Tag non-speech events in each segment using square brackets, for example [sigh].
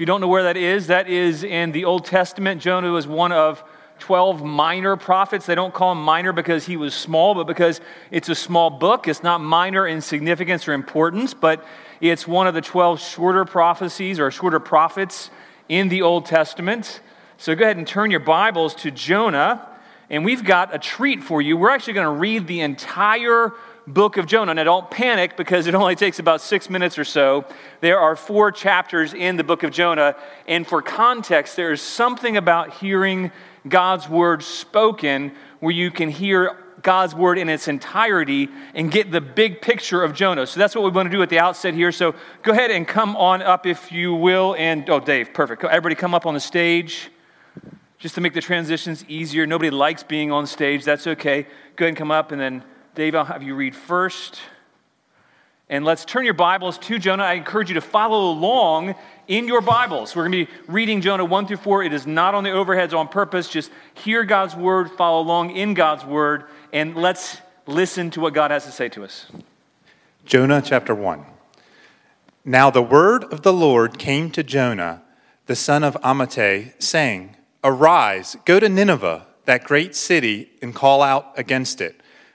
If you don't know where that is, that is in the Old Testament. Jonah was one of 12 minor prophets. They don't call him minor because he was small, but because it's a small book. It's not minor in significance or importance, but it's one of the 12 shorter prophecies or shorter prophets in the Old Testament. So go ahead and turn your Bibles to Jonah, and we've got a treat for you. We're actually going to read the entire book of Jonah. Now, don't panic because it only takes about six minutes or so. There are four chapters in the book of Jonah, and for context, there is something about hearing God's word spoken where you can hear God's word in its entirety and get the big picture of Jonah. So that's what we want to do at the outset here. So go ahead and come on up if you will. And oh, Dave, perfect. Everybody come up on the stage just to make the transitions easier. Nobody likes being on stage. That's okay. Go ahead and come up. And then, Dave, I'll have you read first. And let's turn your Bibles to Jonah. I encourage you to follow along in your Bibles. We're going to be reading Jonah 1 through 4. It is not on the overheads on purpose. Just hear God's word, follow along in God's word, and let's listen to what God has to say to us. Jonah chapter 1. Now the word of the Lord came to Jonah, the son of Amittai, saying, Arise, go to Nineveh, that great city, and call out against it,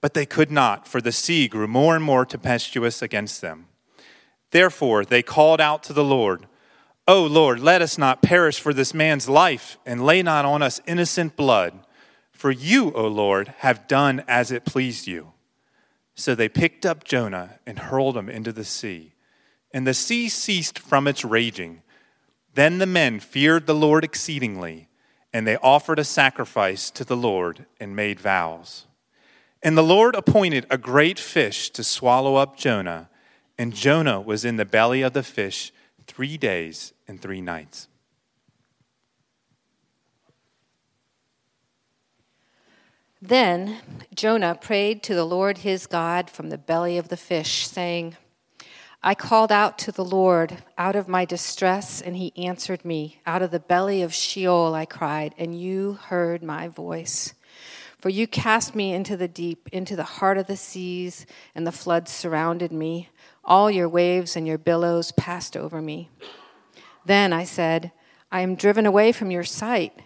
but they could not, for the sea grew more and more tempestuous against them. Therefore, they called out to the Lord. O Lord, let us not perish for this man's life, and lay not on us innocent blood. For you, O Lord, have done as it pleased you. So they picked up Jonah and hurled him into the sea. And the sea ceased from its raging. Then the men feared the Lord exceedingly, and they offered a sacrifice to the Lord and made vows. And the Lord appointed a great fish to swallow up Jonah, and Jonah was in the belly of the fish three days and three nights. Then Jonah prayed to the Lord his God from the belly of the fish, saying, I called out to the Lord out of my distress, and he answered me. Out of the belly of Sheol I cried, and you heard my voice. For you cast me into the deep, into the heart of the seas, and the floods surrounded me. All your waves and your billows passed over me. Then I said, I am driven away from your sight,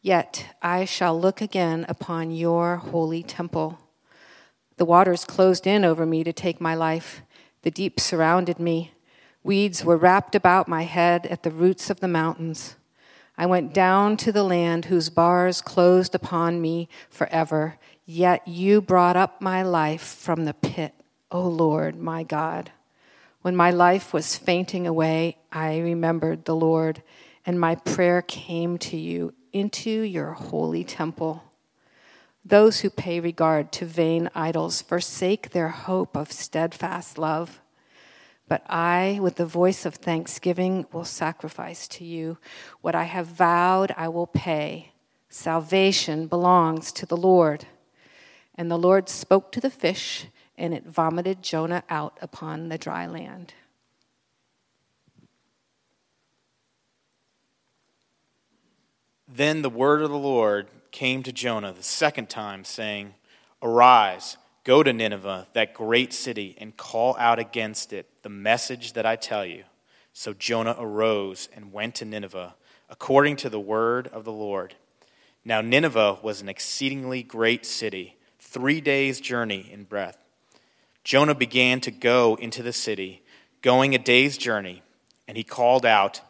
yet I shall look again upon your holy temple. The waters closed in over me to take my life, the deep surrounded me. Weeds were wrapped about my head at the roots of the mountains. I went down to the land whose bars closed upon me forever, yet you brought up my life from the pit, O Lord, my God. When my life was fainting away, I remembered the Lord, and my prayer came to you into your holy temple. Those who pay regard to vain idols forsake their hope of steadfast love. But I, with the voice of thanksgiving, will sacrifice to you. What I have vowed, I will pay. Salvation belongs to the Lord. And the Lord spoke to the fish, and it vomited Jonah out upon the dry land. Then the word of the Lord came to Jonah the second time, saying, Arise, go to Nineveh, that great city, and call out against it the message that I tell you. So Jonah arose and went to Nineveh, according to the word of the Lord. Now Nineveh was an exceedingly great city, three days' journey in breadth. Jonah began to go into the city, going a day's journey, and he called out,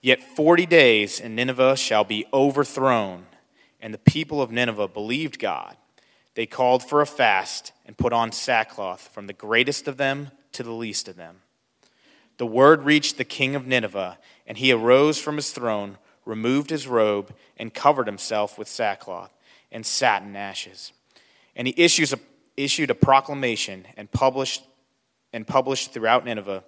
Yet forty days, and Nineveh shall be overthrown. And the people of Nineveh believed God. They called for a fast and put on sackcloth, from the greatest of them to the least of them. The word reached the king of Nineveh, and he arose from his throne, removed his robe, and covered himself with sackcloth, and sat in ashes. And he issues a, issued a proclamation and published, and published throughout Nineveh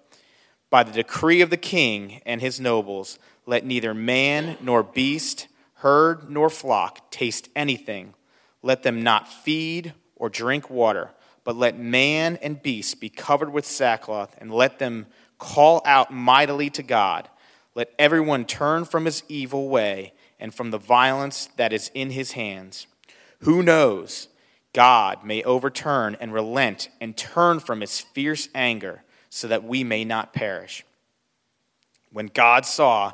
by the decree of the king and his nobles, let neither man nor beast, herd nor flock taste anything. Let them not feed or drink water, but let man and beast be covered with sackcloth, and let them call out mightily to God. Let everyone turn from his evil way and from the violence that is in his hands. Who knows? God may overturn and relent and turn from his fierce anger so that we may not perish. When God saw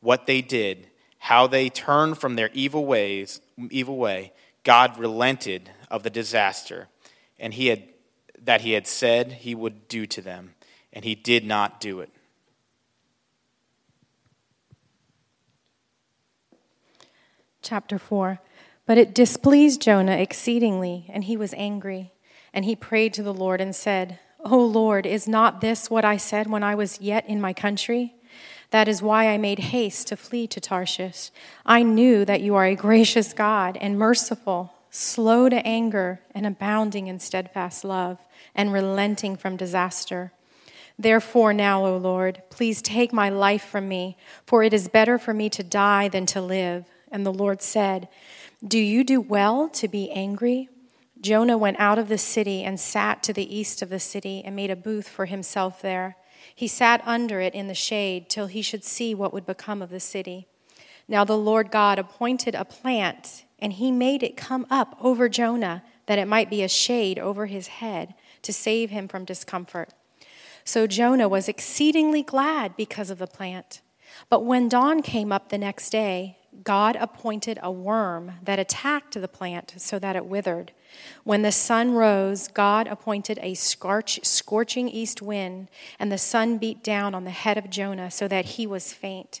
what they did, how they turned from their evil ways, evil way, God relented of the disaster, and he had that he had said he would do to them, and he did not do it. Chapter 4 But it displeased Jonah exceedingly, and he was angry. And he prayed to the Lord and said, O Lord, is not this what I said when I was yet in my country? That is why I made haste to flee to Tarshish. I knew that you are a gracious God and merciful, slow to anger, and abounding in steadfast love, and relenting from disaster. Therefore, now, O Lord, please take my life from me, for it is better for me to die than to live. And the Lord said, Do you do well to be angry? Jonah went out of the city and sat to the east of the city and made a booth for himself there. He sat under it in the shade till he should see what would become of the city. Now the Lord God appointed a plant, and he made it come up over Jonah, that it might be a shade over his head to save him from discomfort. So Jonah was exceedingly glad because of the plant. But when dawn came up the next day, God appointed a worm that attacked the plant so that it withered. When the sun rose, God appointed a scorch, scorching east wind, and the sun beat down on the head of Jonah so that he was faint.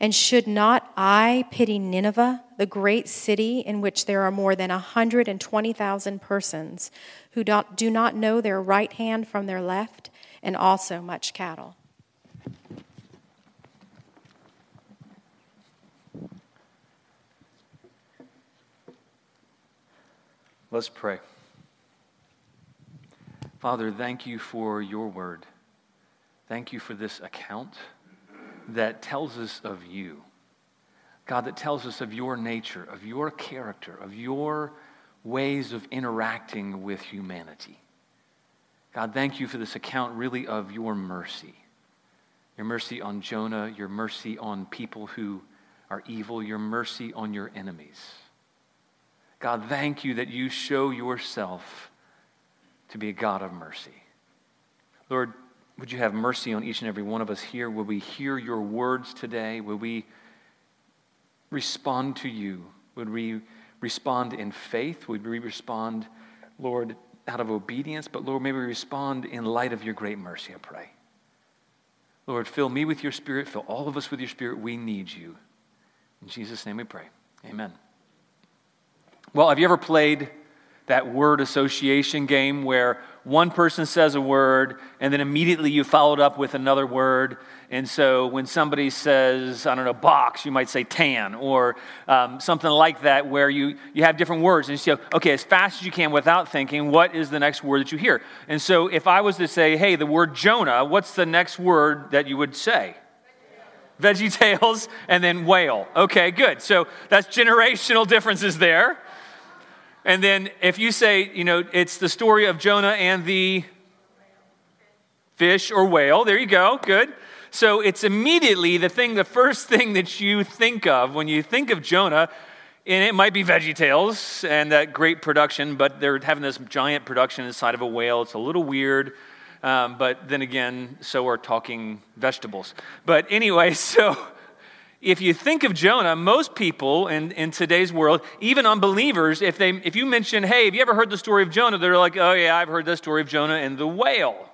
And should not I pity Nineveh, the great city in which there are more than a 120,000 persons who do not know their right hand from their left, and also much cattle? Let's pray. Father, thank you for your word. Thank you for this account that tells us of you. God, that tells us of your nature, of your character, of your ways of interacting with humanity. God, thank you for this account really of your mercy. Your mercy on Jonah, your mercy on people who are evil, your mercy on your enemies. God, thank you that you show yourself to be a God of mercy. Lord, would you have mercy on each and every one of us here? Will we hear your words today? Will we respond to you? Would we respond in faith? Would we respond Lord, out of obedience, but Lord, may we respond in light of your great mercy, I pray. Lord, fill me with your spirit, fill all of us with your spirit. We need you. In Jesus' name we pray. Amen. Well, have you ever played that word association game where one person says a word and then immediately you followed up with another word. And so when somebody says, I don't know, box, you might say tan or um, something like that where you, you have different words and you say, okay, as fast as you can without thinking, what is the next word that you hear? And so if I was to say, hey, the word Jonah, what's the next word that you would say? Veggie [laughs] Tales and then whale. Okay, good. So that's generational differences there. And then if you say, you know, it's the story of Jonah and the fish or whale, there you go, good. So it's immediately the thing, the first thing that you think of when you think of Jonah, and it might be Veggie Tales and that great production, but they're having this giant production inside of a whale. It's a little weird. Um, but then again, so are talking vegetables. But anyway, [laughs] so if you think of Jonah, most people in, in today's world, even unbelievers, if, they, if you mention, hey, have you ever heard the story of Jonah? They're like, oh, yeah, I've heard the story of Jonah and the whale.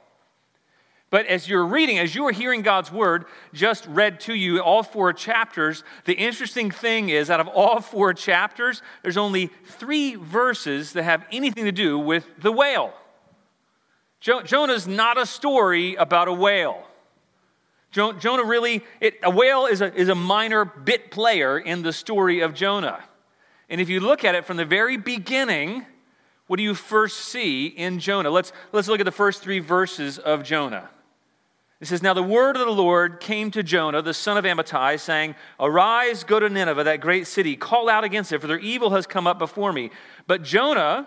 But as you're reading, as you are hearing God's word just read to you, all four chapters, the interesting thing is out of all four chapters, there's only three verses that have anything to do with the whale. Jo- Jonah's not a story about a whale. Jonah really, it, a whale is a, is a minor bit player in the story of Jonah. And if you look at it from the very beginning, what do you first see in Jonah? Let's, let's look at the first three verses of Jonah. It says, Now the word of the Lord came to Jonah, the son of Amittai, saying, Arise, go to Nineveh, that great city, call out against it, for their evil has come up before me. But Jonah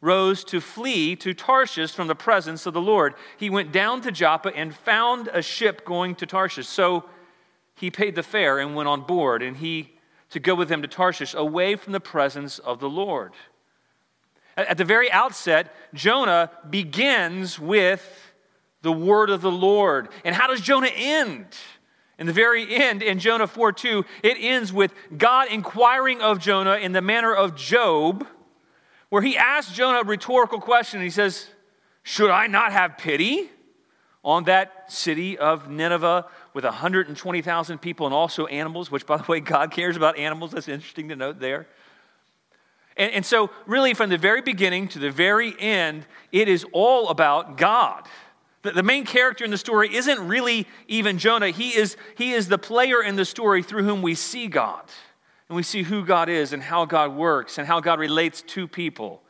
rose to flee to Tarshish from the presence of the Lord. He went down to Joppa and found a ship going to Tarshish. So he paid the fare and went on board, and he to go with him to Tarshish, away from the presence of the Lord. At the very outset, Jonah begins with the word of the Lord. And how does Jonah end? In the very end, in Jonah 4 2, it ends with God inquiring of Jonah in the manner of Job where he asks Jonah a rhetorical question. He says, Should I not have pity on that city of Nineveh with 120,000 people and also animals, which, by the way, God cares about animals? That's interesting to note there. And, and so, really, from the very beginning to the very end, it is all about God. The, the main character in the story isn't really even Jonah, he is, he is the player in the story through whom we see God and we see who God is and how God works and how God relates to people.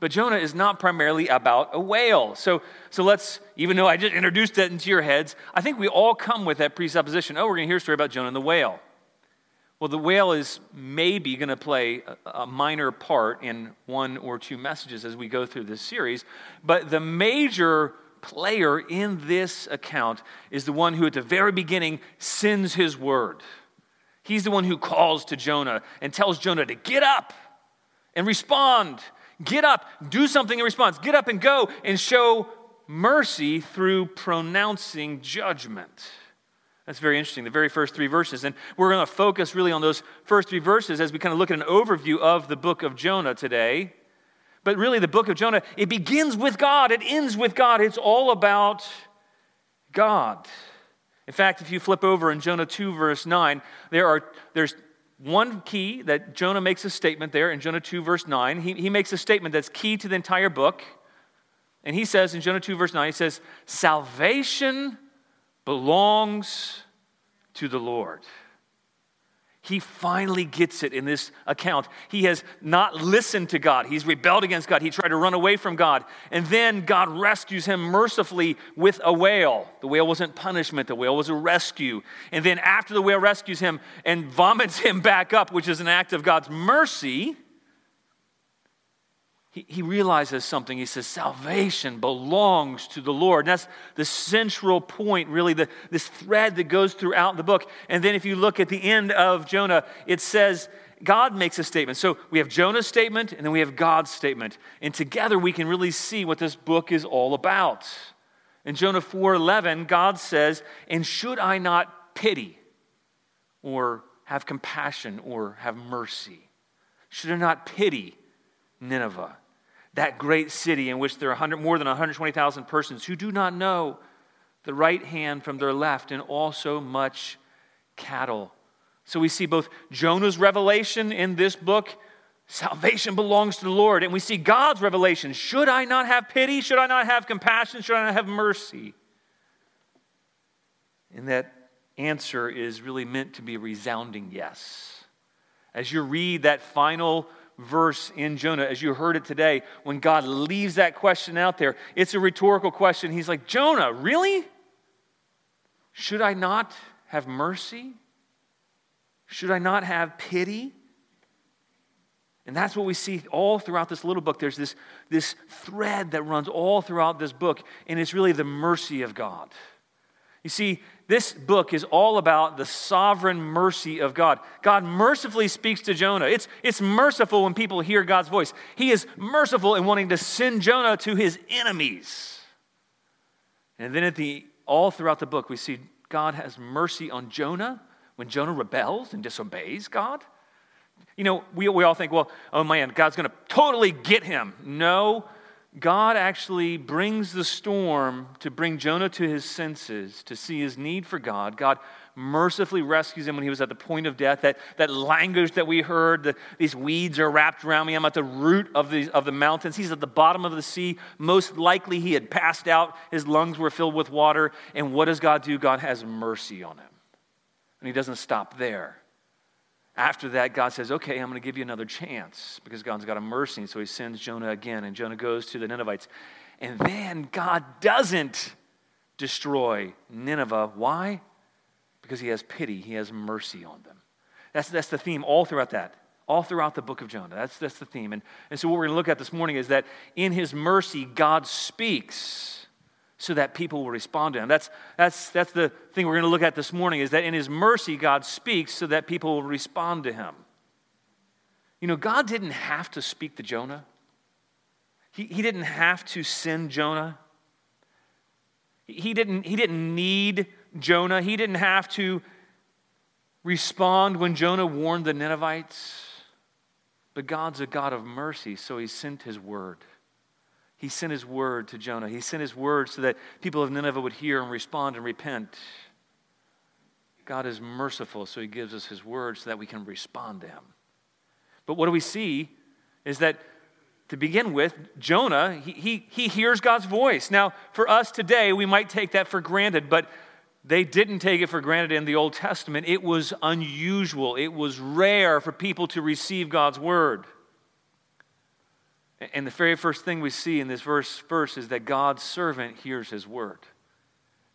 But Jonah is not primarily about a whale. So, so let's, even though I just introduced that into your heads, I think we all come with that presupposition oh, we're going to hear a story about Jonah and the whale. Well, the whale is maybe going to play a minor part in one or two messages as we go through this series, but the major player in this account is the one who at the very beginning sends his word. He's the one who calls to Jonah and tells Jonah to get up and respond. Get up, do something in response. Get up and go and show mercy through pronouncing judgment. That's very interesting, the very first three verses. And we're going to focus really on those first three verses as we kind of look at an overview of the book of Jonah today. But really, the book of Jonah, it begins with God, it ends with God. It's all about God. In fact, if you flip over in Jonah 2, verse 9, there are, there's one key that Jonah makes a statement there in Jonah 2, verse 9. He, he makes a statement that's key to the entire book. And he says in Jonah 2, verse 9, he says, Salvation belongs to the Lord. He finally gets it in this account. He has not listened to God. He's rebelled against God. He tried to run away from God. And then God rescues him mercifully with a whale. The whale wasn't punishment, the whale was a rescue. And then after the whale rescues him and vomits him back up, which is an act of God's mercy, he, he realizes something. He says, Salvation belongs to the Lord. And that's the central point, really, the, this thread that goes throughout the book. And then if you look at the end of Jonah, it says, God makes a statement. So we have Jonah's statement and then we have God's statement. And together we can really see what this book is all about. In Jonah 4:11, God says, "And should I not pity or have compassion or have mercy? Should I not pity Nineveh?" That great city in which there are 100, more than 120,000 persons who do not know the right hand from their left, and also much cattle. So we see both Jonah's revelation in this book salvation belongs to the Lord, and we see God's revelation should I not have pity? Should I not have compassion? Should I not have mercy? And that answer is really meant to be a resounding yes. As you read that final verse in Jonah, as you heard it today, when God leaves that question out there, it's a rhetorical question. He's like, Jonah, really? Should I not have mercy? Should I not have pity? And that's what we see all throughout this little book. There's this, this thread that runs all throughout this book, and it's really the mercy of God. You see, this book is all about the sovereign mercy of God. God mercifully speaks to Jonah. It's, it's merciful when people hear God's voice. He is merciful in wanting to send Jonah to his enemies. And then at the all throughout the book, we see God has mercy on Jonah when Jonah rebels and disobeys God. You know, we, we all think, well, oh man, God's going to totally get him. No, God actually brings the storm to bring Jonah to his senses, to see his need for God. God mercifully rescues him when he was at the point of death. That, that language that we heard, the, these weeds are wrapped around me. I'm at the root of the, of the mountains. He's at the bottom of the sea. Most likely he had passed out. His lungs were filled with water. And what does God do? God has mercy on him. And he doesn't stop there. After that, God says, Okay, I'm going to give you another chance because God's got a mercy. So he sends Jonah again, and Jonah goes to the Ninevites. And then God doesn't destroy Nineveh. Why? Because he has pity, he has mercy on them. That's, that's the theme all throughout that, all throughout the book of Jonah. That's, that's the theme. And, and so, what we're going to look at this morning is that in his mercy, God speaks so that people will respond to him. That's, that's, that's the thing we're going to look at this morning is that in his mercy, God speaks so that people will respond to him. You know, God didn't have to speak to Jonah. He, he didn't have to send Jonah. He didn't, he didn't need Jonah. He didn't have to respond when Jonah warned the Ninevites. But God's a God of mercy, so he sent his word. He sent his word to Jonah. He sent his word so that people of Nineveh would hear and respond and repent. God is merciful, so he gives us his word so that we can respond to him. But what do we see is that to begin with, Jonah, he, he, he hears God's voice. Now, for us today, we might take that for granted, but they didn't take it for granted in the Old Testament. It was unusual, it was rare for people to receive God's word. And the very first thing we see in this verse first is that God's servant hears his word.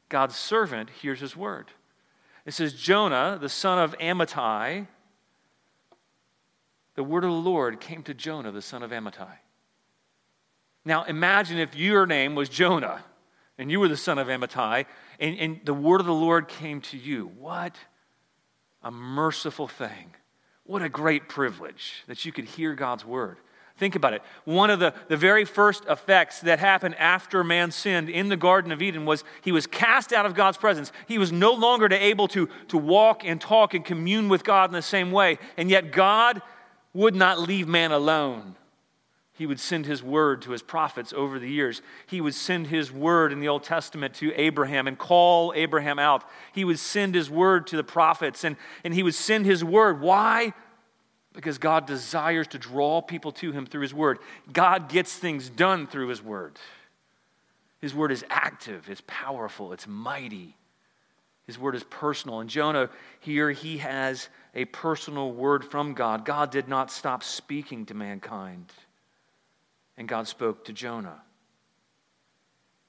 God's servant hears his word. It says, Jonah, the son of Amittai, the word of the Lord came to Jonah, the son of Amittai. Now imagine if your name was Jonah and you were the son of Amittai and, and the word of the Lord came to you. What a merciful thing. What a great privilege that you could hear God's word. Think about it. One of the, the very first effects that happened after man sinned in the Garden of Eden was he was cast out of God's presence. He was no longer able to, to walk and talk and commune with God in the same way. And yet, God would not leave man alone. He would send his word to his prophets over the years. He would send his word in the Old Testament to Abraham and call Abraham out. He would send his word to the prophets and, and he would send his word. Why? Because God desires to draw people to Him through His Word. God gets things done through His Word. His Word is active, it's powerful, it's mighty. His Word is personal. And Jonah, here, he has a personal word from God. God did not stop speaking to mankind, and God spoke to Jonah.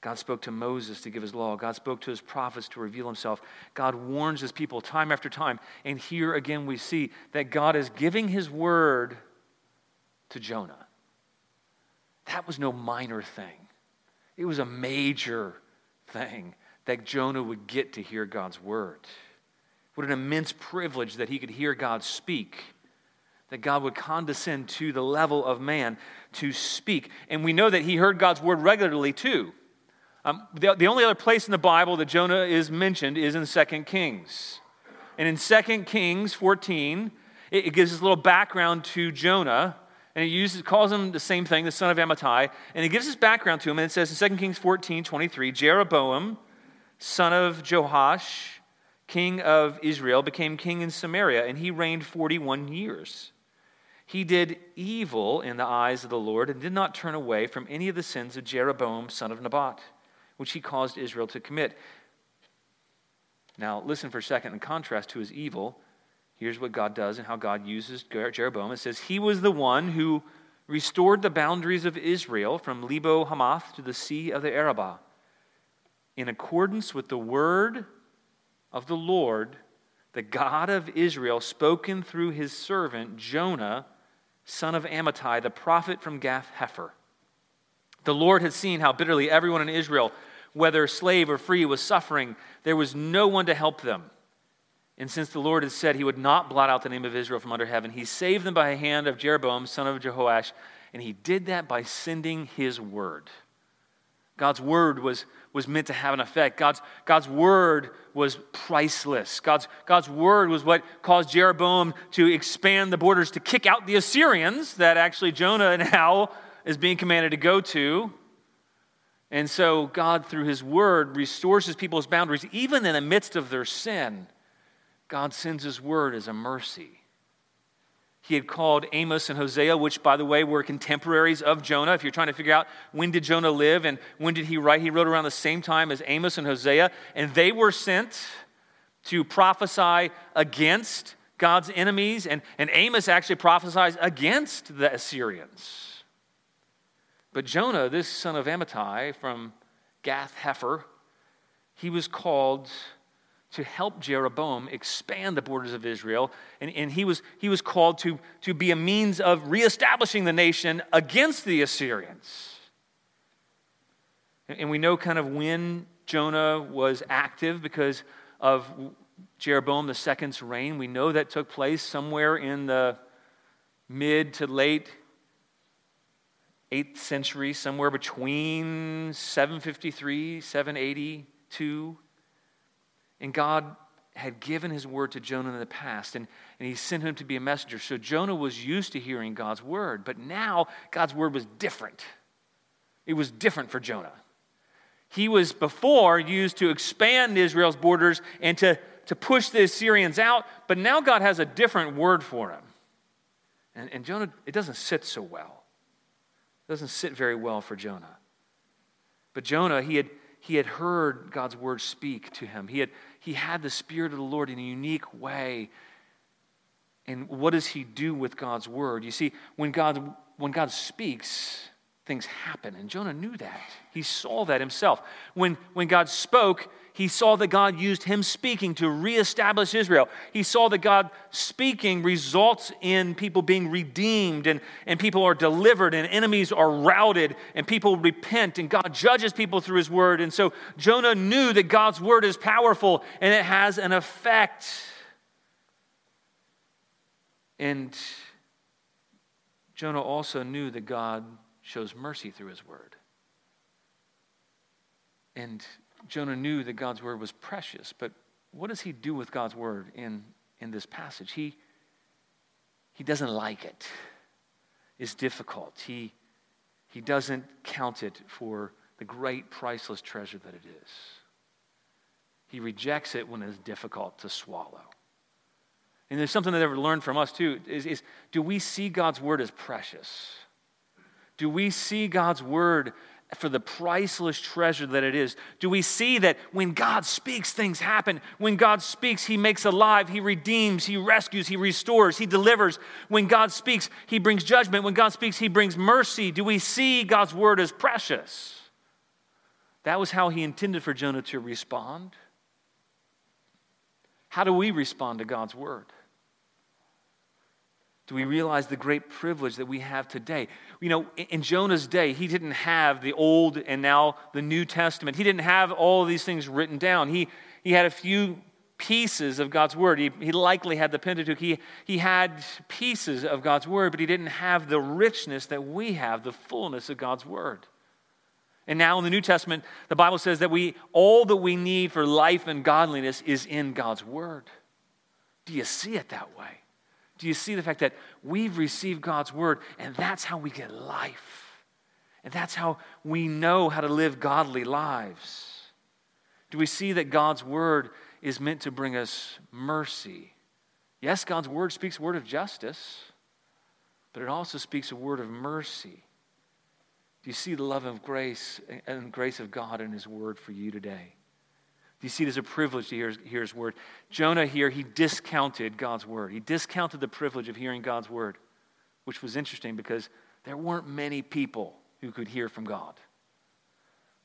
God spoke to Moses to give his law. God spoke to his prophets to reveal himself. God warns his people time after time. And here again we see that God is giving his word to Jonah. That was no minor thing, it was a major thing that Jonah would get to hear God's word. What an immense privilege that he could hear God speak that God would condescend to the level of man to speak. And we know that he heard God's word regularly too. Um, the, the only other place in the Bible that Jonah is mentioned is in 2 Kings. And in 2 Kings 14, it, it gives us a little background to Jonah. And he uses, calls him the same thing, the son of Amittai. And it gives his background to him. And it says in 2 Kings 14 23, Jeroboam, son of Joash, king of Israel, became king in Samaria, and he reigned 41 years. He did evil in the eyes of the Lord and did not turn away from any of the sins of Jeroboam, son of Nebat, which he caused Israel to commit. Now, listen for a second. In contrast to his evil, here's what God does and how God uses Jeroboam. It says, He was the one who restored the boundaries of Israel from Lebo Hamath to the Sea of the Arabah, in accordance with the word of the Lord, the God of Israel, spoken through his servant Jonah son of Amittai, the prophet from Gath Hepher. The Lord had seen how bitterly everyone in Israel, whether slave or free, was suffering. There was no one to help them. And since the Lord had said he would not blot out the name of Israel from under heaven, he saved them by the hand of Jeroboam, son of Jehoash, and he did that by sending his word. God's word was, was meant to have an effect. God's, God's word was priceless. God's, God's word was what caused Jeroboam to expand the borders to kick out the Assyrians that actually Jonah now is being commanded to go to. And so God, through his word, restores his people's boundaries. Even in the midst of their sin, God sends his word as a mercy. He had called Amos and Hosea, which, by the way, were contemporaries of Jonah. If you're trying to figure out when did Jonah live and when did he write, he wrote around the same time as Amos and Hosea. And they were sent to prophesy against God's enemies. And, and Amos actually prophesies against the Assyrians. But Jonah, this son of Amittai from Gath Hepher, he was called to help Jeroboam expand the borders of Israel. And, and he, was, he was called to, to be a means of reestablishing the nation against the Assyrians. And, and we know kind of when Jonah was active because of Jeroboam II's reign. We know that took place somewhere in the mid to late 8th century, somewhere between 753, 782 and God had given his word to Jonah in the past, and, and he sent him to be a messenger. So Jonah was used to hearing God's word, but now God's word was different. It was different for Jonah. He was before used to expand Israel's borders and to, to push the Assyrians out, but now God has a different word for him. And, and Jonah, it doesn't sit so well. Doesn't sit very well for Jonah. But Jonah, he had, he had heard God's word speak to him. He had, he had the Spirit of the Lord in a unique way. And what does he do with God's word? You see, when God, when God speaks, things happen. And Jonah knew that. He saw that himself. When, when God spoke, he saw that God used him speaking to reestablish Israel. He saw that God speaking results in people being redeemed and, and people are delivered and enemies are routed and people repent and God judges people through his word. And so Jonah knew that God's word is powerful and it has an effect. And Jonah also knew that God shows mercy through his word. And Jonah knew that God's word was precious, but what does he do with God's word in, in this passage? He, he doesn't like it. It's difficult. He, he doesn't count it for the great priceless treasure that it is. He rejects it when it's difficult to swallow. And there's something that I've learned from us too is, is do we see God's word as precious? Do we see God's word for the priceless treasure that it is? Do we see that when God speaks, things happen? When God speaks, He makes alive, He redeems, He rescues, He restores, He delivers. When God speaks, He brings judgment. When God speaks, He brings mercy. Do we see God's word as precious? That was how He intended for Jonah to respond. How do we respond to God's word? Do we realize the great privilege that we have today? You know, in Jonah's day, he didn't have the Old and now the New Testament. He didn't have all of these things written down. He, he had a few pieces of God's Word. He, he likely had the Pentateuch. He, he had pieces of God's Word, but he didn't have the richness that we have, the fullness of God's Word. And now in the New Testament, the Bible says that we all that we need for life and godliness is in God's Word. Do you see it that way? Do you see the fact that we've received God's word and that's how we get life? And that's how we know how to live godly lives. Do we see that God's word is meant to bring us mercy? Yes, God's word speaks a word of justice, but it also speaks a word of mercy. Do you see the love of grace and grace of God in His word for you today? Do you see it as a privilege to hear, hear His word? Jonah here, he discounted God's word. He discounted the privilege of hearing God's word, which was interesting because there weren't many people who could hear from God.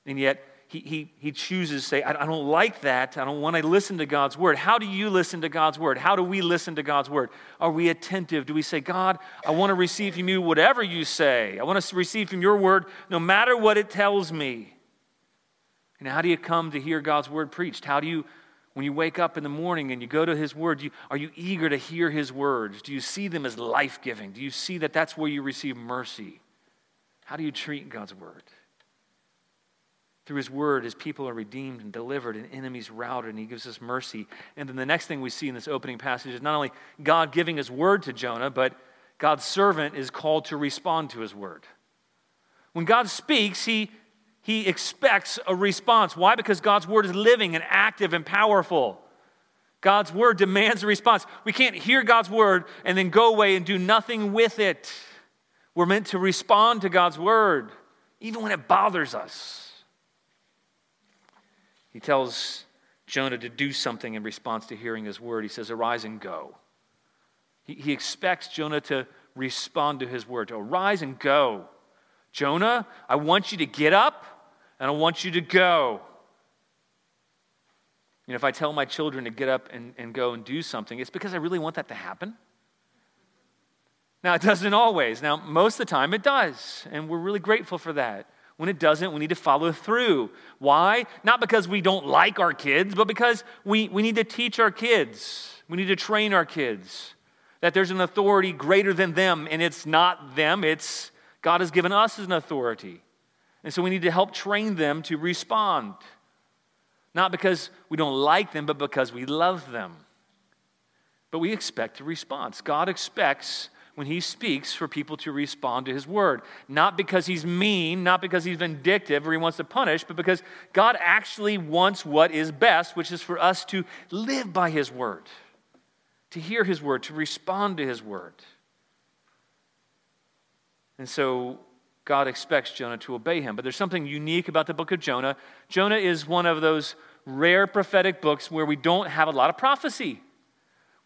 And yet, he, he, he chooses to say, I, I don't like that. I don't want to listen to God's word. How do you listen to God's word? How do we listen to God's word? Are we attentive? Do we say, God, I want to receive from you whatever you say? I want to receive from your word no matter what it tells me. And how do you come to hear God's word preached? How do you, when you wake up in the morning and you go to his word, you, are you eager to hear his words? Do you see them as life giving? Do you see that that's where you receive mercy? How do you treat God's word? Through his word, his people are redeemed and delivered, and enemies routed, and he gives us mercy. And then the next thing we see in this opening passage is not only God giving his word to Jonah, but God's servant is called to respond to his word. When God speaks, he, he expects a response. Why? Because God's word is living and active and powerful. God's word demands a response. We can't hear God's word and then go away and do nothing with it. We're meant to respond to God's word, even when it bothers us. He tells Jonah to do something in response to hearing his word. He says, Arise and go. He, he expects Jonah to respond to his word, to arise and go. Jonah, I want you to get up I want you to go. You know, if I tell my children to get up and, and go and do something, it's because I really want that to happen. Now, it doesn't always. Now, most of the time it does, and we're really grateful for that. When it doesn't, we need to follow through. Why? Not because we don't like our kids, but because we, we need to teach our kids. We need to train our kids that there's an authority greater than them, and it's not them, it's God has given us as an authority. And so we need to help train them to respond. Not because we don't like them, but because we love them. But we expect a response. God expects when he speaks for people to respond to his word. Not because he's mean, not because he's vindictive or he wants to punish, but because God actually wants what is best, which is for us to live by his word, to hear his word, to respond to his word. And so God expects Jonah to obey him. But there's something unique about the book of Jonah. Jonah is one of those rare prophetic books where we don't have a lot of prophecy.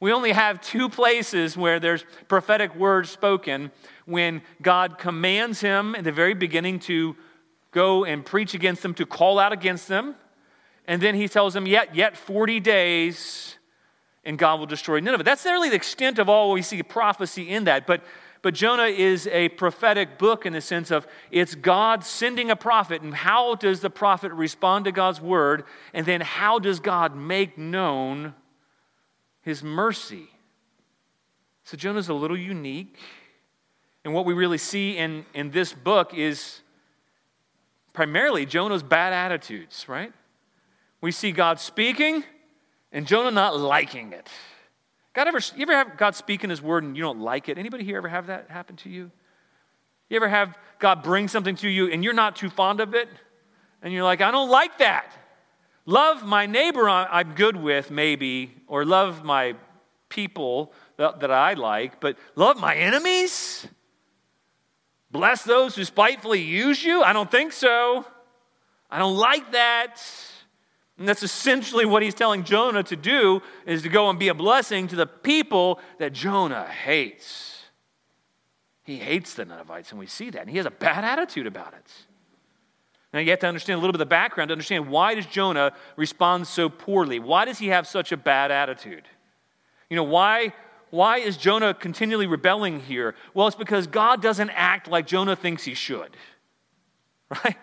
We only have two places where there's prophetic words spoken when God commands him in the very beginning to go and preach against them, to call out against them. And then he tells them, yet, yet 40 days, and God will destroy Nineveh. That's nearly the extent of all we see prophecy in that. But, but Jonah is a prophetic book in the sense of it's God sending a prophet, and how does the prophet respond to God's word? And then how does God make known his mercy. So Jonah's a little unique. And what we really see in, in this book is primarily Jonah's bad attitudes, right? We see God speaking and Jonah not liking it. God ever, you ever have God speaking his word and you don't like it? Anybody here ever have that happen to you? You ever have God bring something to you and you're not too fond of it? And you're like, I don't like that. Love my neighbor I'm good with, maybe, or love my people that I like, but love my enemies? Bless those who spitefully use you? I don't think so. I don't like that. And that's essentially what he's telling Jonah to do is to go and be a blessing to the people that Jonah hates. He hates the Ninevites, and we see that. And he has a bad attitude about it. Now you have to understand a little bit of the background to understand why does Jonah respond so poorly? Why does he have such a bad attitude? You know, why, why is Jonah continually rebelling here? Well, it's because God doesn't act like Jonah thinks he should. [laughs] Right?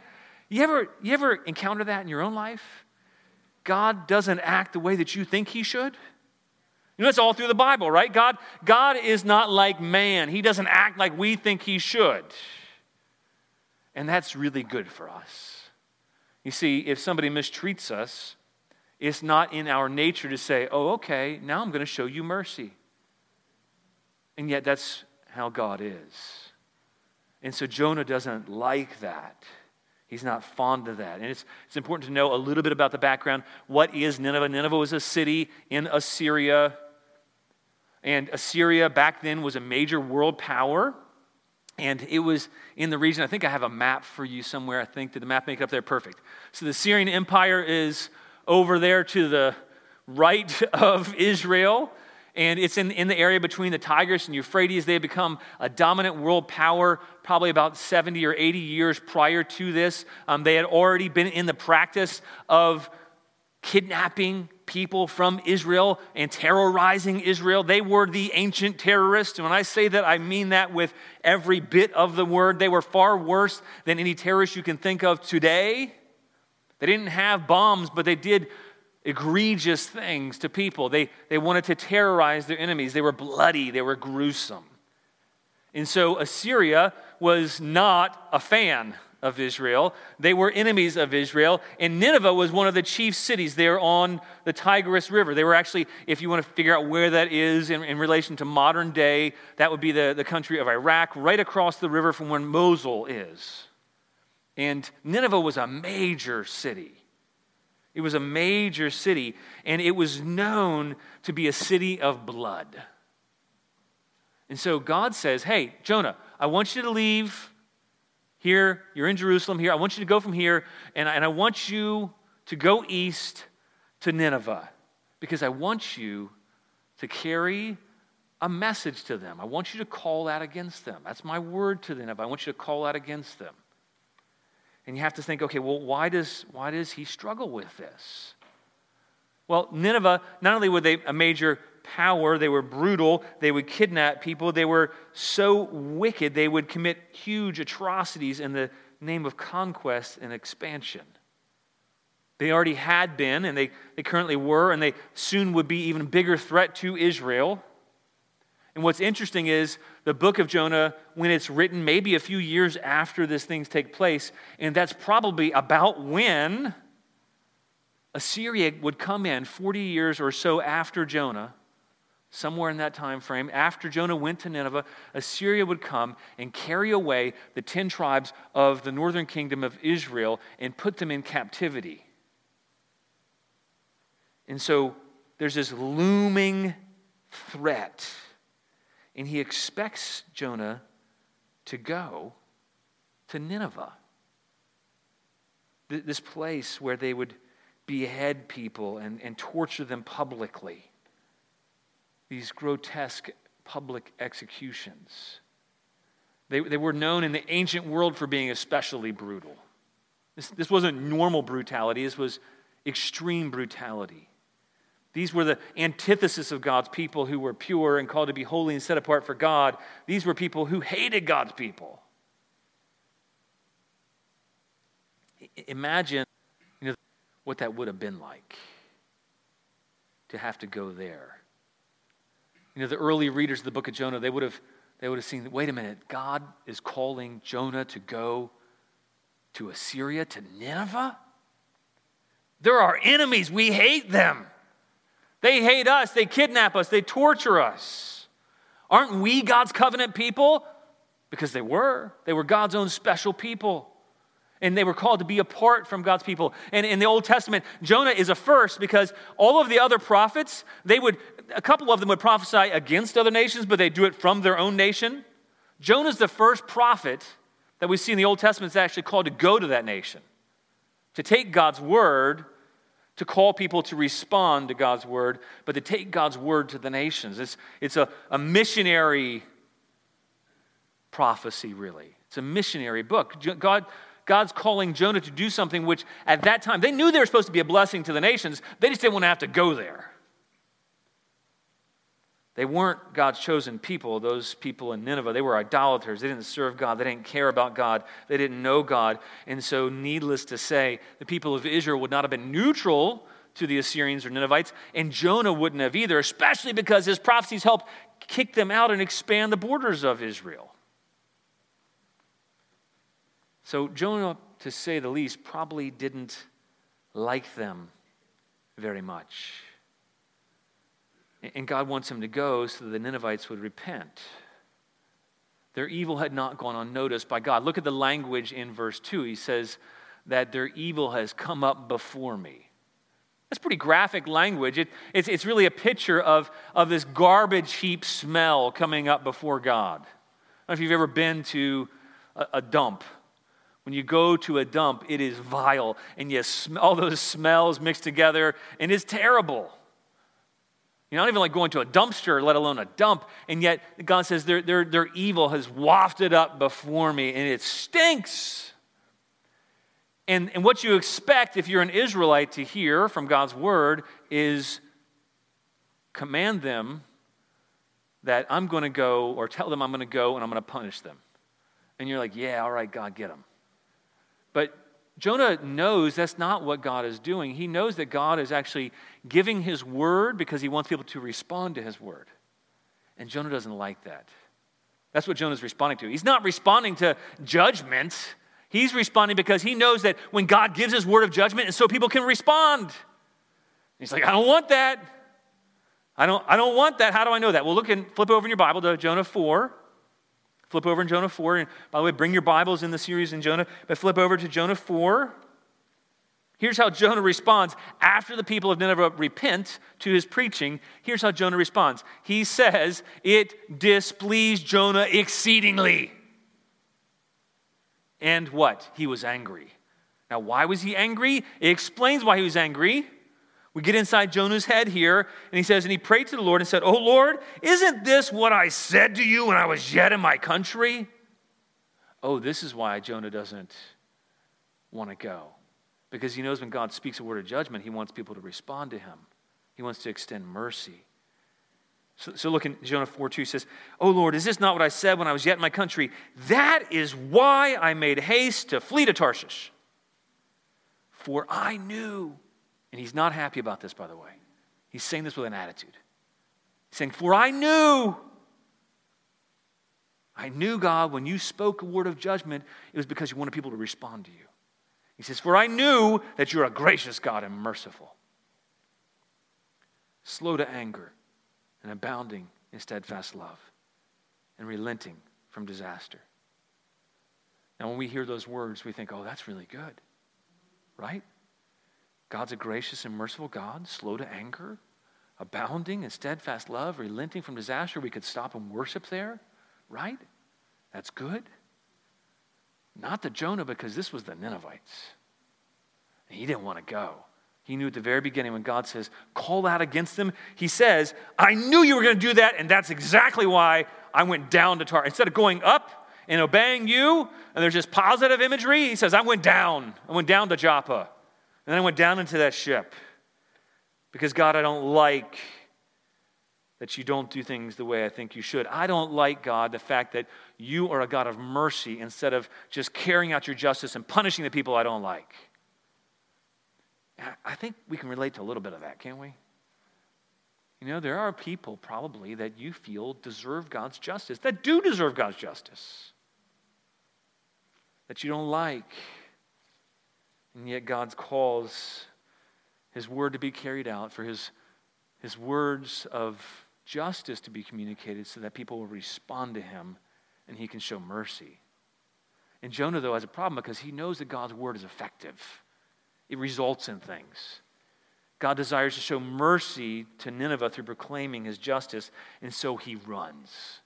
You ever, you ever encounter that in your own life? God doesn't act the way that you think he should? You know, it's all through the Bible, right? God, God is not like man. He doesn't act like we think he should. And that's really good for us. You see, if somebody mistreats us, it's not in our nature to say, oh, okay, now I'm going to show you mercy. And yet, that's how God is. And so Jonah doesn't like that. He's not fond of that. And it's, it's important to know a little bit about the background. What is Nineveh? Nineveh was a city in Assyria. And Assyria back then was a major world power. And it was in the region. I think I have a map for you somewhere. I think, did the map make it up there? Perfect. So the Assyrian Empire is over there to the right [laughs] of Israel and it's in, in the area between the Tigris and Euphrates. They become a dominant world power probably about 70 or 80 years prior to this. Um, they had already been in the practice of kidnapping people from Israel and terrorizing Israel. They were the ancient terrorists. And when I say that, I mean that with every bit of the word. They were far worse than any terrorists you can think of today. They didn't have bombs, but they did egregious things to people. They, they wanted to terrorize their enemies. They were bloody, they were gruesome. And so Assyria was not a fan of Israel. They were enemies of Israel. And Nineveh was one of the chief cities there on the Tigris River. They were actually, if you want to figure out where that is in, in relation to modern day, that would be the, the country of Iraq, right across the river from where Mosul is. And Nineveh was a major city. It was a major city, and it was known to be a city of blood. And so God says, Hey, Jonah, I want you to leave here. You're in Jerusalem here. I want you to go from here, and, and I want you to go east to Nineveh because I want you to carry a message to them. I want you to call out against them. That's my word to Nineveh. I want you to call out against them. And you have to think, okay, well, why does, why does he struggle with this? Well, Nineveh, not only were they a major power, they were brutal, they would kidnap people, they were so wicked, they would commit huge atrocities in the name of conquest and expansion. They already had been, and they, they currently were, and they soon would be even bigger threat to Israel. And what's interesting is the book of Jonah, when it's written, maybe a few years after this things take place, and that's probably about when Assyria would come in 40 years or so after Jonah, somewhere in that time frame, after Jonah went to Nineveh, Assyria would come and carry away the 10 tribes of the northern kingdom of Israel and put them in captivity. And so there's this looming threat and he expects Jonah to go to Nineveh, this place where they would behead people and, and torture them publicly, these grotesque public executions. They, they were known in the ancient world for being especially brutal. This, this wasn't normal brutality, this was extreme brutality. These were the antithesis of God's people who were pure and called to be holy and set apart for God. These were people who hated God's people. Imagine you know, what that would have been like to have to go there. You know, the early readers of the book of Jonah, they would have, they would have seen, wait a minute, God is calling Jonah to go to Assyria, to Nineveh? They're our enemies. We hate them. They hate us, they kidnap us, they torture us. Aren't we God's covenant people? Because they were. They were God's own special people. And they were called to be apart from God's people. And in the Old Testament, Jonah is a first because all of the other prophets, they would, a couple of them would prophesy against other nations, but they do it from their own nation. Jonah's the first prophet that we see in the Old Testament that's actually called to go to that nation, to take God's word to call people to respond to God's word, but to take God's word to the nations. It's, it's a, a missionary prophecy, really. It's a missionary book. God, God's calling Jonah to do something which, at that time, they knew they were supposed to be a blessing to the nations. They just didn't want to have to go there. They weren't God's chosen people, those people in Nineveh. They were idolaters. They didn't serve God. They didn't care about God. They didn't know God. And so, needless to say, the people of Israel would not have been neutral to the Assyrians or Ninevites, and Jonah wouldn't have either, especially because his prophecies helped kick them out and expand the borders of Israel. So, Jonah, to say the least, probably didn't like them very much. And God wants him to go so that the Ninevites would repent. Their evil had not gone unnoticed by God. Look at the language in verse 2. He says that their evil has come up before me. That's pretty graphic language. It, it's, it's really a picture of, of this garbage heap smell coming up before God. I don't know if you've ever been to a, a dump. When you go to a dump, it is vile, and you smell all those smells mixed together, and it's terrible. You're not even like going to a dumpster, let alone a dump. And yet, God says their, their, their evil has wafted up before me, and it stinks. And, and what you expect if you're an Israelite to hear from God's word is command them that I'm going to go, or tell them I'm going to go and I'm going to punish them. And you're like, yeah, all right, God, get them. But Jonah knows that's not what God is doing. He knows that God is actually giving his word because he wants people to respond to his word. And Jonah doesn't like that. That's what Jonah's responding to. He's not responding to judgment. He's responding because he knows that when God gives his word of judgment, and so people can respond. He's like, I don't want that. I don't, I don't want that. How do I know that? Well, look and flip over in your Bible to Jonah 4. Flip over in Jonah 4. And by the way, bring your Bibles in the series in Jonah, but flip over to Jonah 4. Here's how Jonah responds after the people of Nineveh repent to his preaching. Here's how Jonah responds. He says, It displeased Jonah exceedingly. And what? He was angry. Now, why was he angry? It explains why he was angry. We get inside Jonah's head here, and he says, And he prayed to the Lord and said, Oh Lord, isn't this what I said to you when I was yet in my country? Oh, this is why Jonah doesn't want to go. Because he knows when God speaks a word of judgment, he wants people to respond to him, he wants to extend mercy. So, so look in Jonah 4 2 says, Oh Lord, is this not what I said when I was yet in my country? That is why I made haste to flee to Tarshish. For I knew and he's not happy about this, by the way. He's saying this with an attitude. He's saying, For I knew, I knew, God, when you spoke a word of judgment, it was because you wanted people to respond to you. He says, For I knew that you're a gracious God and merciful, slow to anger, and abounding in steadfast love, and relenting from disaster. Now, when we hear those words, we think, oh, that's really good, right? God's a gracious and merciful God, slow to anger, abounding in steadfast love, relenting from disaster. We could stop and worship there, right? That's good. Not the Jonah, because this was the Ninevites. He didn't want to go. He knew at the very beginning when God says, call out against them, he says, I knew you were going to do that, and that's exactly why I went down to Tar. Instead of going up and obeying you, and there's just positive imagery, he says, I went down. I went down to Joppa. And then I went down into that ship because, God, I don't like that you don't do things the way I think you should. I don't like, God, the fact that you are a God of mercy instead of just carrying out your justice and punishing the people I don't like. I think we can relate to a little bit of that, can't we? You know, there are people probably that you feel deserve God's justice, that do deserve God's justice, that you don't like. And yet God calls his word to be carried out, for his, his words of justice to be communicated so that people will respond to him and he can show mercy. And Jonah, though, has a problem because he knows that God's word is effective, it results in things. God desires to show mercy to Nineveh through proclaiming his justice, and so he runs.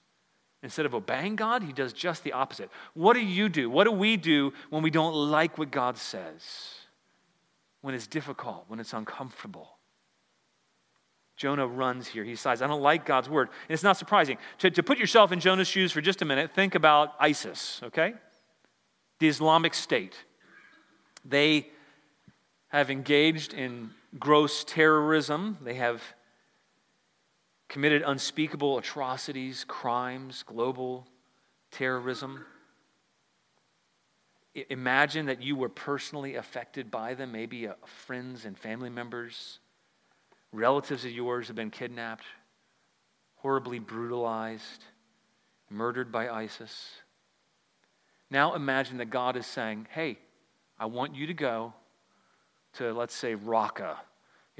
Instead of obeying God, he does just the opposite. What do you do? What do we do when we don't like what God says? When it's difficult, when it's uncomfortable? Jonah runs here. He says, I don't like God's word. And it's not surprising. To, to put yourself in Jonah's shoes for just a minute, think about ISIS, okay? The Islamic State. They have engaged in gross terrorism. They have committed unspeakable atrocities, crimes, global terrorism. Imagine that you were personally affected by them. Maybe uh, friends and family members, relatives of yours have been kidnapped, horribly brutalized, murdered by ISIS. Now imagine that God is saying, Hey, I want you to go to, let's say, Raqqa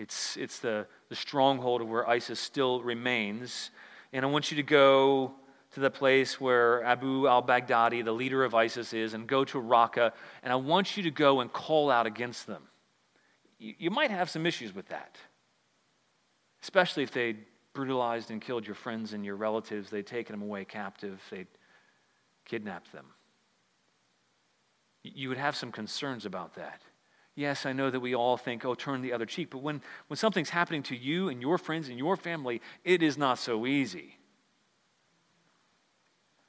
It's, it's the, the stronghold of where ISIS still remains. And I want you to go to the place where Abu al Baghdadi, the leader of ISIS, is, and go to Raqqa. And I want you to go and call out against them. You, you might have some issues with that, especially if they brutalized and killed your friends and your relatives, they'd taken them away captive, they'd kidnapped them. You would have some concerns about that. Yes, I know that we all think, oh, turn the other cheek. But when, when something's happening to you and your friends and your family, it is not so easy.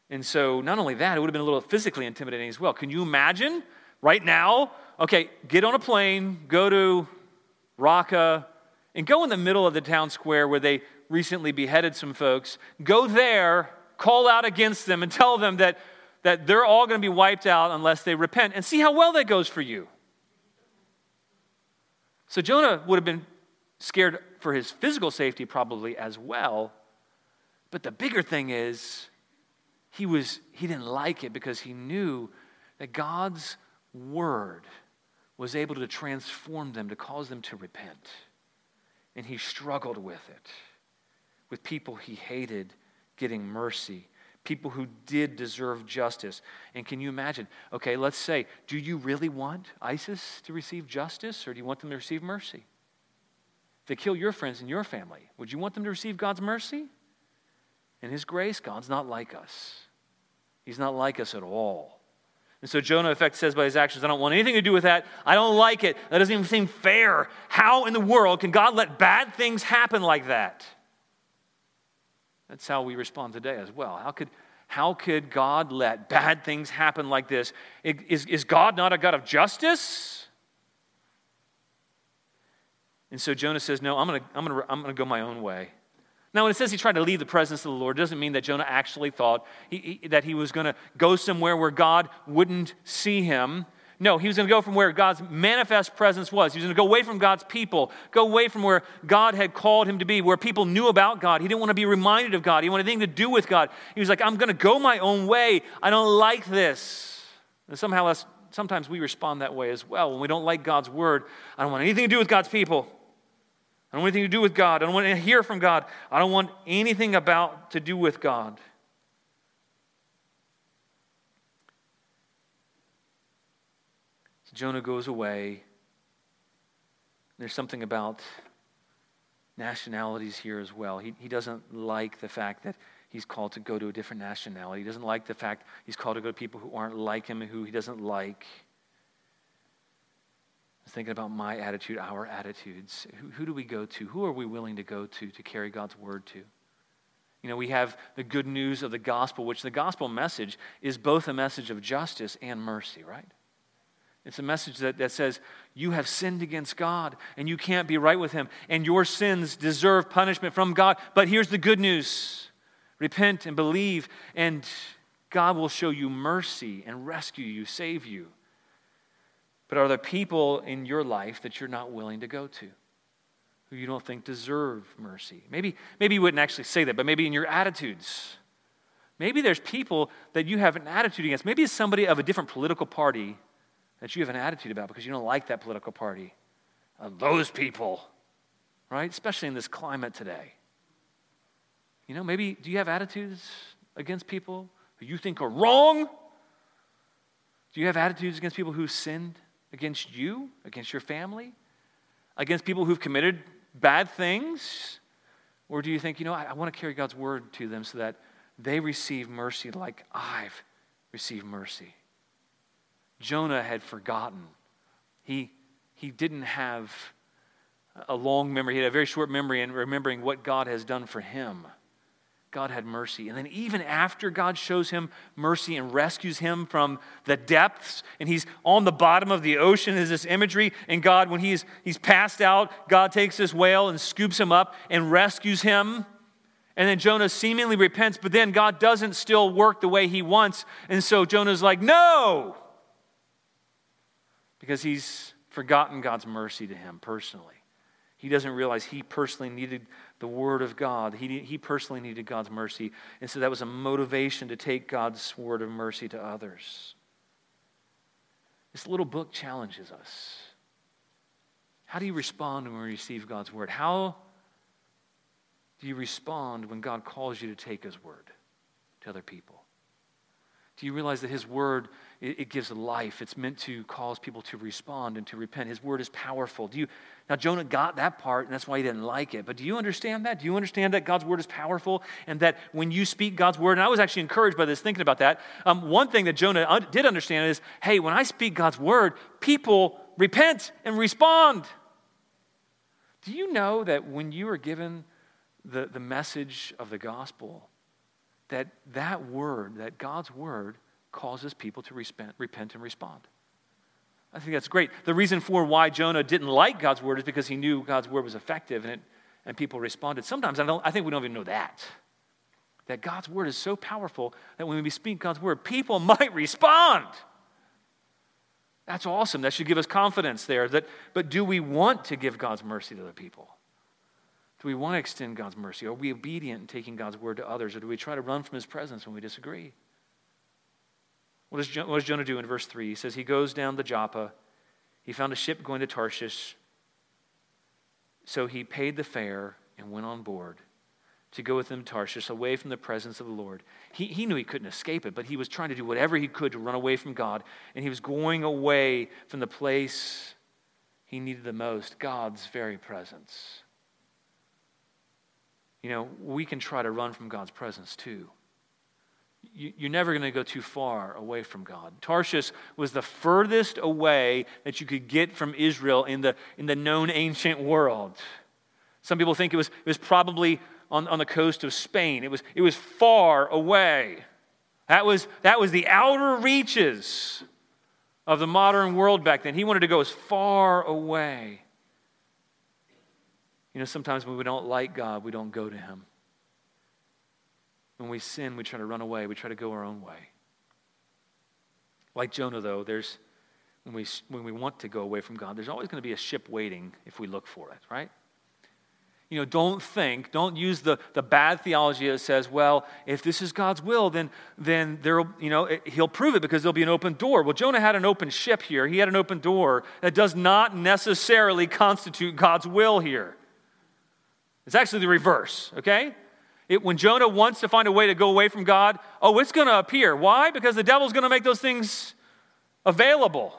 And so, not only that, it would have been a little physically intimidating as well. Can you imagine right now? Okay, get on a plane, go to Raqqa, and go in the middle of the town square where they recently beheaded some folks. Go there, call out against them, and tell them that, that they're all going to be wiped out unless they repent, and see how well that goes for you. So Jonah would have been scared for his physical safety, probably as well. But the bigger thing is, he, was, he didn't like it because he knew that God's word was able to transform them, to cause them to repent. And he struggled with it, with people he hated getting mercy people who did deserve justice. And can you imagine? Okay, let's say, do you really want ISIS to receive justice or do you want them to receive mercy? If they kill your friends and your family, would you want them to receive God's mercy? In His grace, God's not like us. He's not like us at all. And so Jonah, in effect, says by his actions, I don't want anything to do with that. I don't like it. That doesn't even seem fair. How in the world can God let bad things happen like that? That's how we respond today as well. How could, how could God let bad things happen like this? Is, is God not a God of justice? And so Jonah says, No, I'm going to I'm gonna, I'm gonna go my own way. Now, when it says he tried to leave the presence of the Lord, doesn't mean that Jonah actually thought he, he, that he was going to go somewhere where God wouldn't see him. No, he was going to go from where God's manifest presence was. He was going to go away from God's people, go away from where God had called him to be, where people knew about God. He didn't want to be reminded of God. He wanted anything to do with God. He was like, I'm going to go my own way. I don't like this. And somehow, that's, sometimes we respond that way as well. When we don't like God's word, I don't want anything to do with God's people. I don't want anything to do with God. I don't want to hear from God. I don't want anything about to do with God. Jonah goes away. There's something about nationalities here as well. He, he doesn't like the fact that he's called to go to a different nationality. He doesn't like the fact he's called to go to people who aren't like him who he doesn't like. I thinking about my attitude, our attitudes. Who, who do we go to? Who are we willing to go to to carry God's word to? You know, we have the good news of the gospel, which the gospel message is both a message of justice and mercy, right? It's a message that, that says, You have sinned against God and you can't be right with Him, and your sins deserve punishment from God. But here's the good news repent and believe, and God will show you mercy and rescue you, save you. But are there people in your life that you're not willing to go to? Who you don't think deserve mercy? Maybe, maybe you wouldn't actually say that, but maybe in your attitudes. Maybe there's people that you have an attitude against. Maybe it's somebody of a different political party that you have an attitude about because you don't like that political party. Uh, those people, right? Especially in this climate today. You know, maybe do you have attitudes against people who you think are wrong? Do you have attitudes against people who sinned against you, against your family, against people who've committed bad things? Or do you think, you know, I, I want to carry God's word to them so that they receive mercy like I've received mercy? Jonah had forgotten. He, he didn't have a long memory, he had a very short memory in remembering what God has done for him. God had mercy. And then, even after God shows him mercy and rescues him from the depths, and he's on the bottom of the ocean, is this imagery. And God, when he's, he's passed out, God takes this whale and scoops him up and rescues him. And then Jonah seemingly repents, but then God doesn't still work the way he wants. And so Jonah's like, No! Because he's forgotten God's mercy to him personally. He doesn't realize he personally needed the Word of God. He, he personally needed God's mercy. And so that was a motivation to take God's word of mercy to others. This little book challenges us. How do you respond when you receive God's word? How do you respond when God calls you to take his word to other people? Do you realize that His Word, it, it, gives life? It's meant to cause people to respond and to repent. His Word is powerful. Do you, now, Jonah got that part, and that's why he didn't like it. But do you understand that? Do you understand that God's Word is powerful and that when you speak God's Word, and I was actually encouraged by this thinking about that. Um, one thing that Jonah did understand is hey, when I speak God's Word, people repent and respond. Do you know that when you are given the, the message of the gospel, that that word, that God's word, causes people to repent, repent and respond. I think that's great. The reason for why Jonah didn't like God's word is because he knew God's word was effective and, it, and people responded. Sometimes I, don't, I think we don't even know that. That God's word is so powerful that when we speak God's word, people [laughs] might respond. That's awesome. That should give us confidence there. That, but do we want to give God's mercy to other people? Do we want to extend God's mercy? Are we obedient in taking God's word to others? Or do we try to run from his presence when we disagree? What does, what does Jonah do in verse 3? He says he goes down to Joppa. He found a ship going to Tarshish. So he paid the fare and went on board to go with them to Tarshish, away from the presence of the Lord. He, he knew he couldn't escape it, but he was trying to do whatever he could to run away from God. And he was going away from the place he needed the most God's very presence. You know, we can try to run from God's presence too. You're never going to go too far away from God. Tarshish was the furthest away that you could get from Israel in the, in the known ancient world. Some people think it was, it was probably on, on the coast of Spain. It was, it was far away. That was, that was the outer reaches of the modern world back then. He wanted to go as far away. You know, sometimes when we don't like God, we don't go to Him. When we sin, we try to run away, we try to go our own way. Like Jonah, though, there's when we, when we want to go away from God, there's always going to be a ship waiting if we look for it, right? You know, don't think, don't use the, the bad theology that says, well, if this is God's will, then, then there'll, you know, it, he'll prove it because there'll be an open door. Well, Jonah had an open ship here. He had an open door. That does not necessarily constitute God's will here. It's actually the reverse, okay? It, when Jonah wants to find a way to go away from God, oh, it's going to appear. Why? Because the devil's going to make those things available.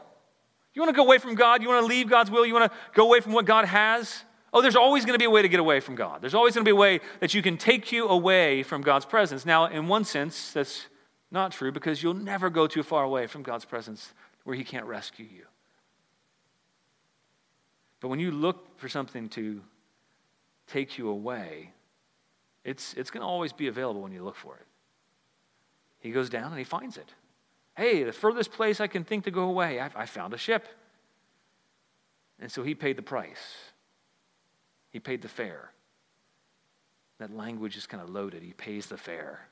You want to go away from God? You want to leave God's will? You want to go away from what God has? Oh, there's always going to be a way to get away from God. There's always going to be a way that you can take you away from God's presence. Now, in one sense, that's not true because you'll never go too far away from God's presence where He can't rescue you. But when you look for something to take you away, it's, it's going to always be available when you look for it. He goes down and he finds it. Hey, the furthest place I can think to go away, I, I found a ship. And so he paid the price. He paid the fare. That language is kind of loaded. He pays the fare.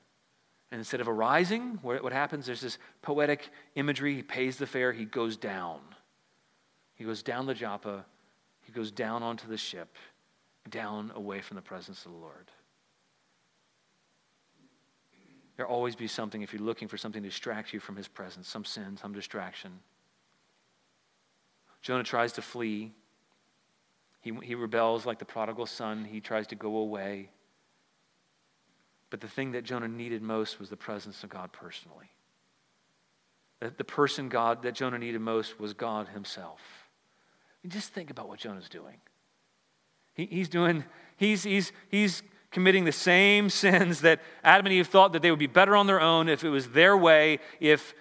And instead of arising, what happens? There's this poetic imagery. He pays the fare, he goes down. He goes down the Joppa, he goes down onto the ship, down away from the presence of the Lord. There'll always be something if you're looking for something to distract you from his presence, some sin, some distraction. Jonah tries to flee. He, he rebels like the prodigal son. He tries to go away. But the thing that Jonah needed most was the presence of God personally. The, the person God that Jonah needed most was God himself. I mean, just think about what Jonah's doing. He, he's doing, he's, he's, he's committing the same [laughs] sins that Adam and Eve thought that they would be better on their own if it was their way, if,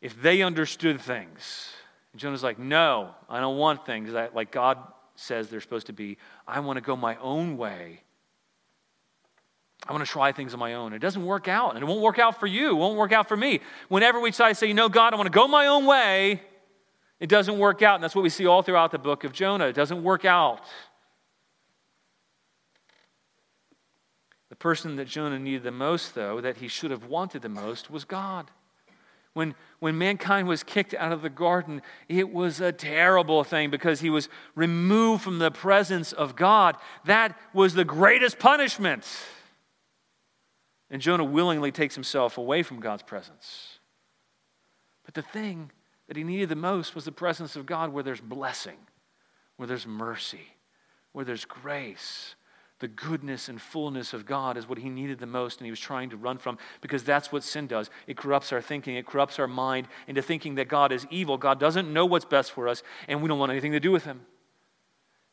if they understood things. And Jonah's like, no, I don't want things that, like God says they're supposed to be. I want to go my own way. I want to try things on my own. It doesn't work out, and it won't work out for you. It won't work out for me. Whenever we try to say, you know, God, I want to go my own way, it doesn't work out. And that's what we see all throughout the book of Jonah. It doesn't work out. The person that Jonah needed the most, though, that he should have wanted the most, was God. When, when mankind was kicked out of the garden, it was a terrible thing because he was removed from the presence of God. That was the greatest punishment. And Jonah willingly takes himself away from God's presence. But the thing that he needed the most was the presence of God where there's blessing, where there's mercy, where there's grace. The goodness and fullness of God is what he needed the most and he was trying to run from because that's what sin does. It corrupts our thinking, it corrupts our mind into thinking that God is evil. God doesn't know what's best for us and we don't want anything to do with him.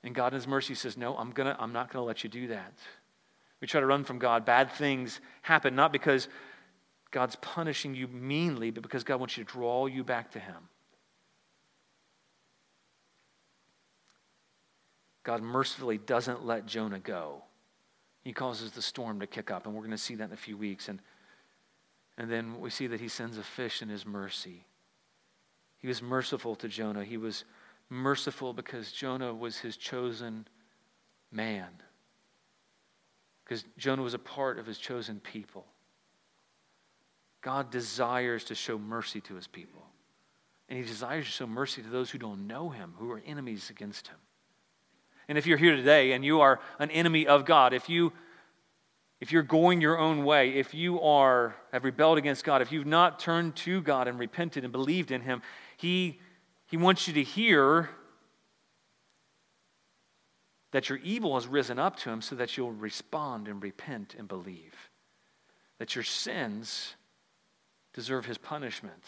And God in his mercy says, No, I'm, gonna, I'm not going to let you do that. We try to run from God. Bad things happen, not because God's punishing you meanly, but because God wants you to draw you back to him. God mercifully doesn't let Jonah go. He causes the storm to kick up, and we're going to see that in a few weeks. And, and then we see that he sends a fish in his mercy. He was merciful to Jonah. He was merciful because Jonah was his chosen man, because Jonah was a part of his chosen people. God desires to show mercy to his people. And he desires to show mercy to those who don't know him, who are enemies against him. And if you're here today and you are an enemy of God, if you if you're going your own way, if you are have rebelled against God, if you've not turned to God and repented and believed in him, he he wants you to hear that your evil has risen up to him so that you'll respond and repent and believe. That your sins deserve his punishment.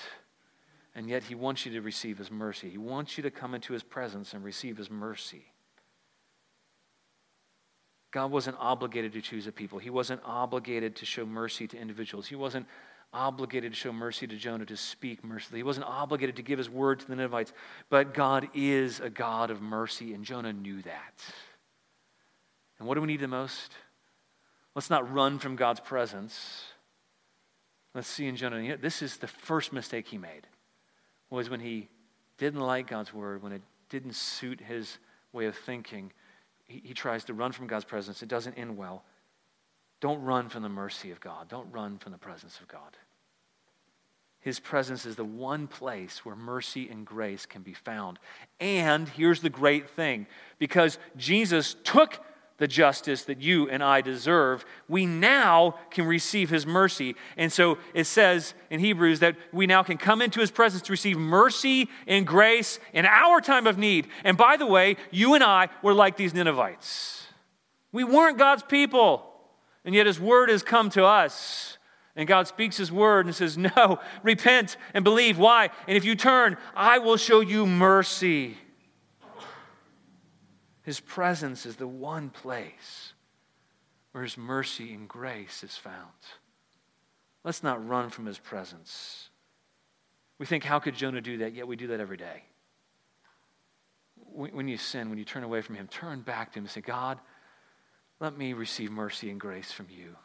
And yet he wants you to receive his mercy. He wants you to come into his presence and receive his mercy. God wasn't obligated to choose a people. He wasn't obligated to show mercy to individuals. He wasn't obligated to show mercy to Jonah to speak mercifully. He wasn't obligated to give his word to the Ninevites. But God is a God of mercy, and Jonah knew that. And what do we need the most? Let's not run from God's presence. Let's see in Jonah. This is the first mistake he made. Was when he didn't like God's word, when it didn't suit his way of thinking he, he tries to run from God's presence. It doesn't end well. Don't run from the mercy of God. Don't run from the presence of God. His presence is the one place where mercy and grace can be found. And here's the great thing because Jesus took the justice that you and I deserve, we now can receive his mercy. And so it says in Hebrews that we now can come into his presence to receive mercy and grace in our time of need. And by the way, you and I were like these Ninevites. We weren't God's people, and yet his word has come to us. And God speaks his word and says, No, [laughs] repent and believe. Why? And if you turn, I will show you mercy. His presence is the one place where His mercy and grace is found. Let's not run from His presence. We think, how could Jonah do that? Yet we do that every day. When you sin, when you turn away from Him, turn back to Him and say, God, let me receive mercy and grace from you.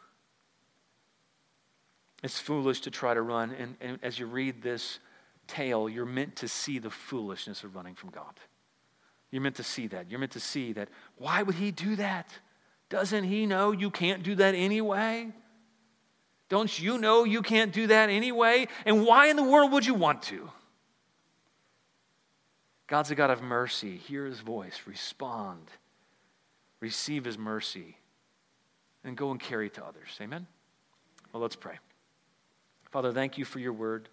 It's foolish to try to run. And, and as you read this tale, you're meant to see the foolishness of running from God. You're meant to see that. You're meant to see that. Why would he do that? Doesn't he know you can't do that anyway? Don't you know you can't do that anyway? And why in the world would you want to? God's a God of mercy. Hear his voice, respond, receive his mercy, and go and carry it to others. Amen? Well, let's pray. Father, thank you for your word.